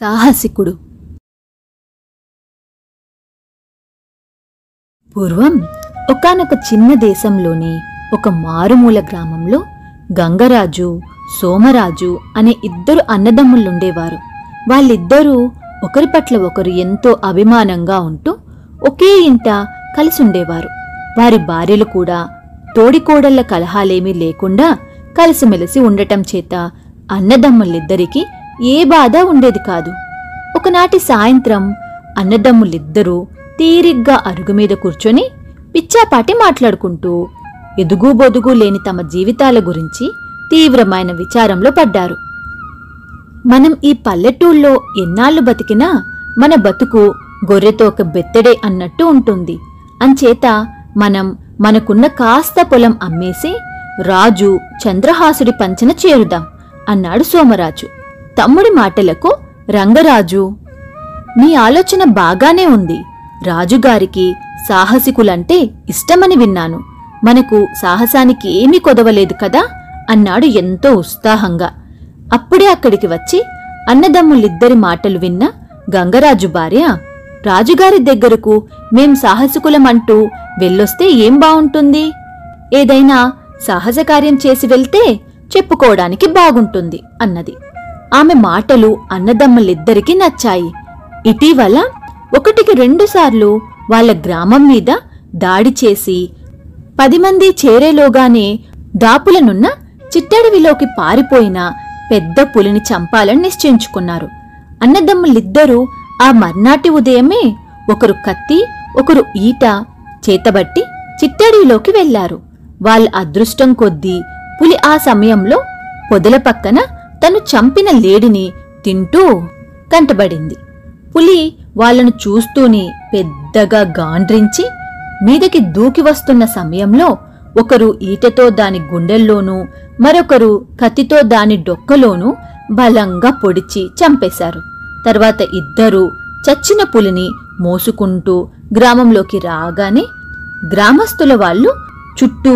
సాహసికుడు. పూర్వం ఒకానొక చిన్న దేశంలోని ఒక మారుమూల గ్రామంలో గంగరాజు సోమరాజు అనే ఇద్దరు అన్నదమ్ములుండేవారు. వాళ్ళిద్దరూ ఒకరి పట్ల ఒకరు ఎంతో అభిమానంగా ఉంటూ ఒకే ఇంట కలిసి ఉండేవారు వారి భార్యలు కూడా తోడికోడళ్ళ కలహాలేమీ లేకుండా కలిసిమెలిసి ఉండటం చేత అన్నదమ్ములిద్దరికీ ఏ బాధ ఉండేది కాదు. ఒకనాటి సాయంత్రం అన్నదమ్ములిద్దరూ తీరిగ్గా అరుగు మీద కూర్చొని పిచ్చాపాటి మాట్లాడుకుంటూ ఎదుగు బొదుగు లేని తమ జీవితాల గురించి తీవ్రమైన విచారంలో పడ్డారు. మనం ఈ పల్లెటూళ్ళలో ఎన్నాళ్ళు బతికినా మన బతుకు గొర్రెతో ఒక బెత్తడే అన్నట్టు ఉంటుంది. అంచేత మనం మనకున్న కాస్త పొలం అమ్మేసి రాజు చంద్రహాసుడి పంచన చేరుదాం అన్నాడు సోమరాజు. తమ్ముడి మాటలకు రంగరాజు మీ ఆలోచన బాగానే ఉంది. రాజుగారికి సాహసికులంటే ఇష్టమని విన్నాను. మనకు సాహసానికి ఏమీ కొదవలేదు కదా? అన్నాడు ఎంతో ఉత్సాహంగా. అప్పుడే అక్కడికి వచ్చి అన్నదమ్ములిద్దరి మాటలు విన్న గంగరాజు భార్య రాజుగారి దగ్గరకు మేం సాహసికులమంటూ వెళ్ళొస్తే ఏం బావుంటుంది? ఏదైనా సాహస కార్యం చేసి వెళ్తే చెప్పుకోవడానికి బాగుంటుంది అన్నది. ఆమె మాటలు అన్నదమ్ములిద్దరికీ నచ్చాయి. ఇటీవల ఒకటికి రెండుసార్లు వాళ్ళ గ్రామం మీద దాడి చేసి పది మంది చేరేలోగానే దాపులనున్న చిట్టడవిలోకి పారిపోయిన పెద్ద పులిని చంపాలని నిశ్చయించుకున్నారు. అన్నదమ్ములిద్దరూ ఆ మర్నాటి ఉదయమే ఒకరు కత్తి ఒకరు ఈట చేతబట్టి చిట్టడవిలోకి వెళ్ళారు వాళ్ళ అదృష్టం కొద్దీ పులి ఆ సమయంలో పొదల పక్కన తను చంపిన లేడిని తింటూ కంటబడింది. పులి వాళ్ళను చూస్తూనే పెద్దగా గాండ్రించి మీదకి దూకి వస్తున్న సమయంలో ఒకరు ఈటతో దాని గుండెల్లోనూ మరొకరు కత్తితో దాని డొక్కలోనూ బలంగా పొడిచి చంపేశారు. తర్వాత ఇద్దరూ చచ్చిన పులిని మోసుకుంటూ గ్రామంలోకి రాగానే గ్రామస్తుల వాళ్ళు చుట్టూ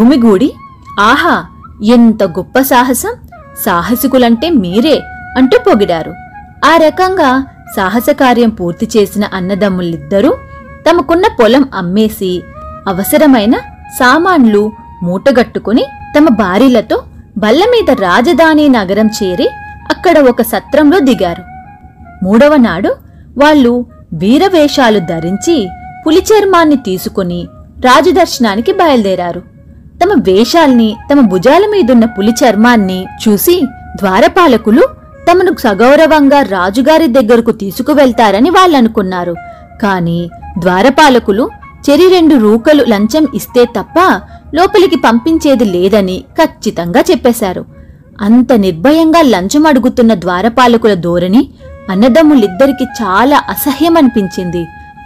గుమిగూడి ఆహా ఎంత గొప్ప సాహసం! సాహసికులంటే మీరే అంటూ పొగిడారు. ఆ రకంగా సాహస కార్యం పూర్తి చేసిన అన్నదమ్ములిద్దరూ తమకున్న పొలం అమ్మేసి అవసరమైన సామాన్లు మూటగట్టుకుని తమ భార్యలతో బల్ల మీద రాజధాని నగరం చేరి అక్కడ ఒక సత్రంలో దిగారు. మూడవ నాడు వాళ్ళు వీరవేషాలు ధరించి పులి చర్మాన్ని తీసుకుని రాజదర్శనానికి బయలుదేరారు. తమ వేషాల్ని తమ భుజాల మీదున్న పులి చర్మాన్ని చూసి ద్వారపాలకులు తమను సగౌరవంగా రాజుగారి దగ్గరకు తీసుకువెళ్తారని వాళ్ళనుకున్నారు. కాని ద్వారపాలకులు చెరి రెండు రూకలు లంచం ఇస్తే తప్ప లోపలికి పంపించేది లేదని ఖచ్చితంగా చెప్పేశారు. అంత నిర్భయంగా లంచం అడుగుతున్న ద్వారపాలకుల ధోరణి అన్నదమ్ములిద్దరికి చాలా అసహ్యమనిపించింది.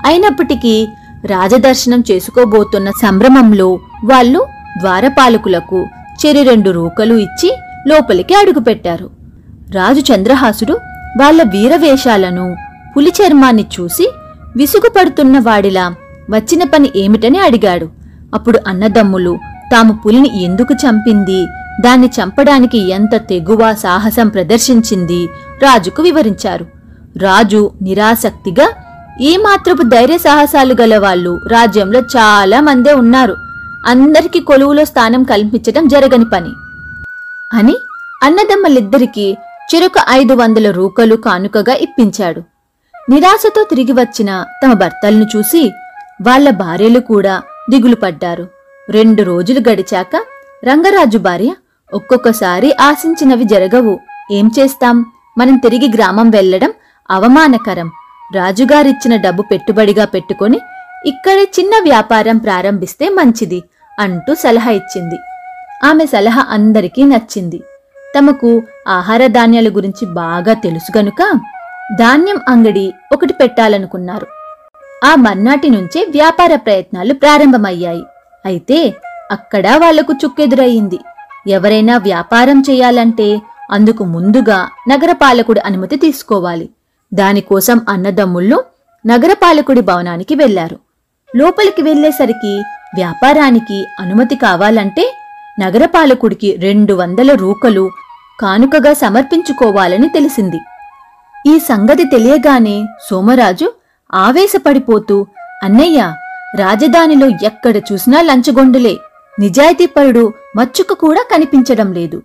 అయినప్పటికీ రాజదర్శనం చేసుకోబోతున్న సంభ్రమంలో వాళ్ళు ద్వారపాలకులకు చెరి రెండు రూకలు ఇచ్చి లోపలికి అడుగుపెట్టారు. రాజు చంద్రహాసుడు వాళ్ళ వీరవేషాలను పులి చర్మాన్ని చూసి విసుగుపడుతున్న వాడిలా వచ్చిన పని ఏమిటని అడిగాడు. అప్పుడు అన్నదమ్ములు తాము పులిని ఎందుకు చంపింది? దాన్ని చంపడానికి ఎంత తెగువ సాహసం ప్రదర్శించింది? రాజుకు వివరించారు. రాజు నిరాసక్తిగా ఈ మాత్రపు ధైర్య సాహసాలు గలవాళ్ళు రాజ్యంలో చాలా మందే ఉన్నారు. అందరికీ కొలువులో స్థానం కల్పించటం జరగని పని. అని అన్నదమ్మలిద్దరికీ చెరొక ఐదు వందల రూకలు కానుకగా ఇప్పించాడు. నిరాశతో తిరిగి వచ్చిన తమ భర్తలను చూసి వాళ్ళ భార్యలు కూడా దిగులు పడ్డారు. రెండు రోజులు గడిచాక రంగరాజు భార్య ఒక్కొక్కసారి ఆశించినవి జరగవు. ఏం చేస్తాం? మనం తిరిగి గ్రామం వెళ్ళడం అవమానకరం. రాజుగారిచ్చిన డబ్బు పెట్టుబడిగా పెట్టుకొని ఇక్కడే చిన్న వ్యాపారం ప్రారంభిస్తే మంచిది అంటూ సలహా ఇచ్చింది. ఆమె సలహా అందరికీ నచ్చింది. తమకు ఆహార ధాన్యాల గురించి బాగా తెలుసు గనుక ధాన్యం అంగడి ఒకటి పెట్టాలనుకున్నారు. ఆ మర్నాటి నుంచే వ్యాపార ప్రయత్నాలు ప్రారంభమయ్యాయి. అయితే అక్కడ వాళ్ళకు చుక్కెదురయ్యింది ఎవరైనా వ్యాపారం చేయాలంటే అందుకు ముందుగా నగరపాలకుడి అనుమతి తీసుకోవాలి. దానికోసం అన్నదమ్ముళ్ళు నగరపాలకుడి భవనానికి వెళ్ళారు. లోపలికి వెళ్ళేసరికి వ్యాపారానికి అనుమతి కావాలంటే నగరపాలకుడికి రెండు వందల రూకలు కానుకగా సమర్పించుకోవాలని తెలిసింది. ఈ సంగతి తెలియగానే సోమరాజు ఆవేశపడిపోతూ అన్నయ్య రాజధానిలో ఎక్కడ చూసినా లంచగొండులే. నిజాయితీపరుడు మచ్చుక కూడా కనిపించడం లేదు.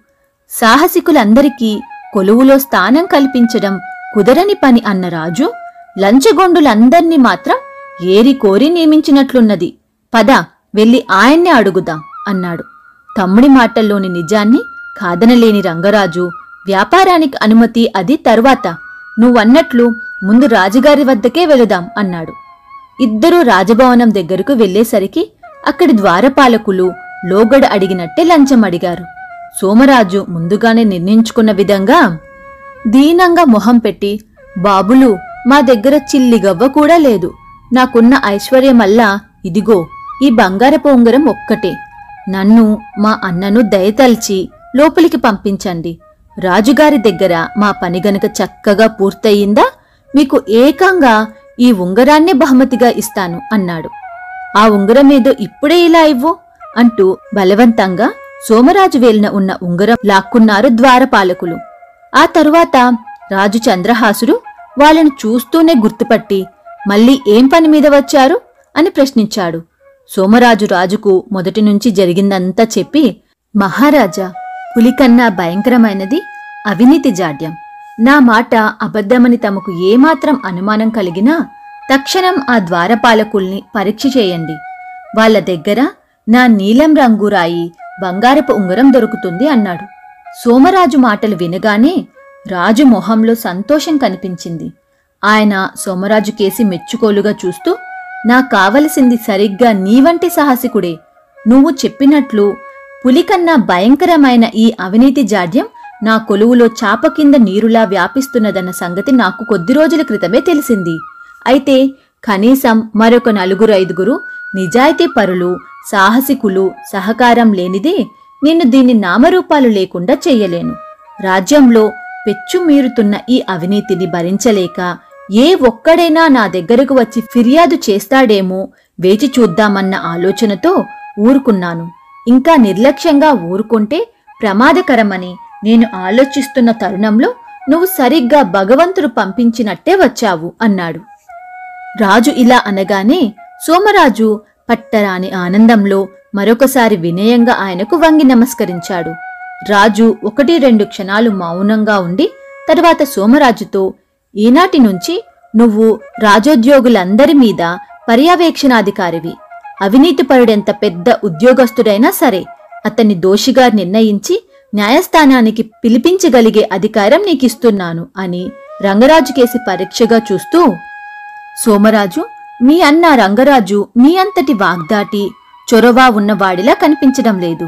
సాహసికులందరికీ కొలువులో స్థానం కల్పించడం కుదరని పని అన్న రాజు లంచగొండులందర్నీ మాత్రం ఏరి కోరి నియమించినట్లున్నది. పద వెళ్ళి ఆయన్నే అడుగుదాం అన్నాడు. తమ్ముడి మాటల్లోని నిజాన్ని కాదనలేని రంగరాజు వ్యాపారానికి అనుమతి అది తర్వాత. నువ్వన్నట్లు ముందు రాజుగారి వద్దకే వెళుదాం అన్నాడు. ఇద్దరూ రాజభవనం దగ్గరకు వెళ్ళేసరికి అక్కడి ద్వారపాలకులు లోగడ అడిగినట్టే లంచం అడిగారు. సోమరాజు ముందుగానే నిర్ణయించుకున్న విధంగా దీనంగా మొహం పెట్టి బాబులు మా దగ్గర చిల్లిగవ్వ కూడా లేదు. నాకున్న ఐశ్వర్యమల్లా ఇదిగో ఈ బంగారపు ఉంగరం ఒక్కటే. నన్ను మా అన్నను దయతల్చి లోపలికి పంపించండి. రాజుగారి దగ్గర మా పని గనక చక్కగా పూర్తయిందా? మీకు ఏకంగా ఈ ఉంగరాన్నే బహుమతిగా ఇస్తాను అన్నాడు. ఆ ఉంగరమేదో ఇప్పుడే ఇలా ఇవ్వు అంటూ బలవంతంగా సోమరాజు వేలిన ఉన్న ఉంగరం లాక్కున్నారు ద్వారపాలకులు. ఆ తరువాత రాజు చంద్రహాసుడు వాళ్ళను చూస్తూనే గుర్తుపట్టి మళ్ళీ ఏం పని మీద వచ్చారు? అని ప్రశ్నించాడు. సోమరాజు రాజుకు మొదటి నుంచి జరిగిందంతా చెప్పి మహారాజా పులికన్నా భయంకరమైనది అవినీతి జాడ్యం. నా మాట అబద్ధమని తమకు ఏమాత్రం అనుమానం కలిగినా తక్షణం ఆ ద్వారపాలకుల్ని పరీక్ష చేయండి. వాళ్ళ దగ్గర నా నీలం రంగు రాయి బంగారపు ఉంగరం దొరుకుతుంది అన్నాడు. సోమరాజు మాటలు వినగానే రాజు మొహంలో సంతోషం కనిపించింది. ఆయన సోమరాజు కేసి మెచ్చుకోలుగా చూస్తూ నా కావలసింది సరిగ్గా నీవంటి సాహసికుడే. నువ్వు చెప్పినట్లు పులికన్నా భయంకరమైన ఈ అవినీతి జాడ్యం నా కొలువులో చాప కింద నీరులా వ్యాపిస్తున్నదన్న సంగతి నాకు కొద్ది రోజుల క్రితమే తెలిసింది. అయితే కనీసం మరొక నలుగురు ఐదుగురు నిజాయితీ పరులు సాహసికులు సహకారం లేనిదే నేను దీన్ని నామరూపాలు లేకుండా చెయ్యలేను రాజ్యంలో పెచ్చుమీరుతున్న ఈ అవినీతిని భరించలేక ఏ ఒక్కడైనా నా దగ్గరకు వచ్చి ఫిర్యాదు చేస్తాడేమో వేచి చూద్దామన్న ఆలోచనతో ఊరుకున్నాను. ఇంకా నిర్లక్ష్యంగా ఊరుకుంటే ప్రమాదకరమని నేను ఆలోచిస్తున్న తరుణంలో నువ్వు సరిగ్గా భగవంతుడు పంపించినట్టే వచ్చావు అన్నాడు. రాజు ఇలా అనగానే సోమరాజు పట్టరాని ఆనందంలో మరొకసారి వినయంగా ఆయనకు వంగి నమస్కరించాడు. రాజు ఒకటి రెండు క్షణాలు మౌనంగా ఉండి తరువాత సోమరాజుతో ఈనాటి నుంచి నువ్వు రాజోద్యోగులందరి మీద పర్యవేక్షణాధికారివి. అవినీతిపరుడెంత పెద్ద ఉద్యోగస్తుడైనా సరే అతన్ని దోషిగా నిర్ణయించి న్యాయస్థానానికి పిలిపించగలిగే అధికారం నీకిస్తున్నాను అని రంగరాజు కేసి పరీక్షగా చూస్తూ సోమరాజు మీ అన్న రంగరాజు మీ అంతటి వాగ్దాటి చొరవ ఉన్నవాడిలా కనిపించడం లేదు.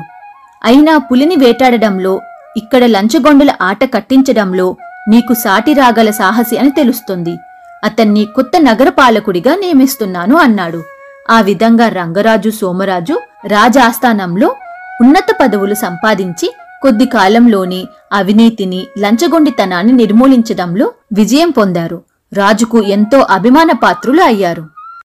అయినా పులిని వేటాడడంలో ఇక్కడ లంచగొండుల ఆట కట్టించడంలో నీకు సాటి రాగల సాహసి అని తెలుస్తుంది. అతన్ని కొత్త నగరపాలకుడిగా నియమిస్తున్నాను అన్నాడు. ఆ విధంగా రంగరాజు సోమరాజు రాజాస్థానంలో ఉన్నత పదవులు సంపాదించి కొద్ది కాలంలోనే అవినీతిని లంచగొండితనాన్ని నిర్మూలించడంలో విజయం పొందారు. రాజుకు ఎంతో అభిమాన పాత్రులు అయ్యారు.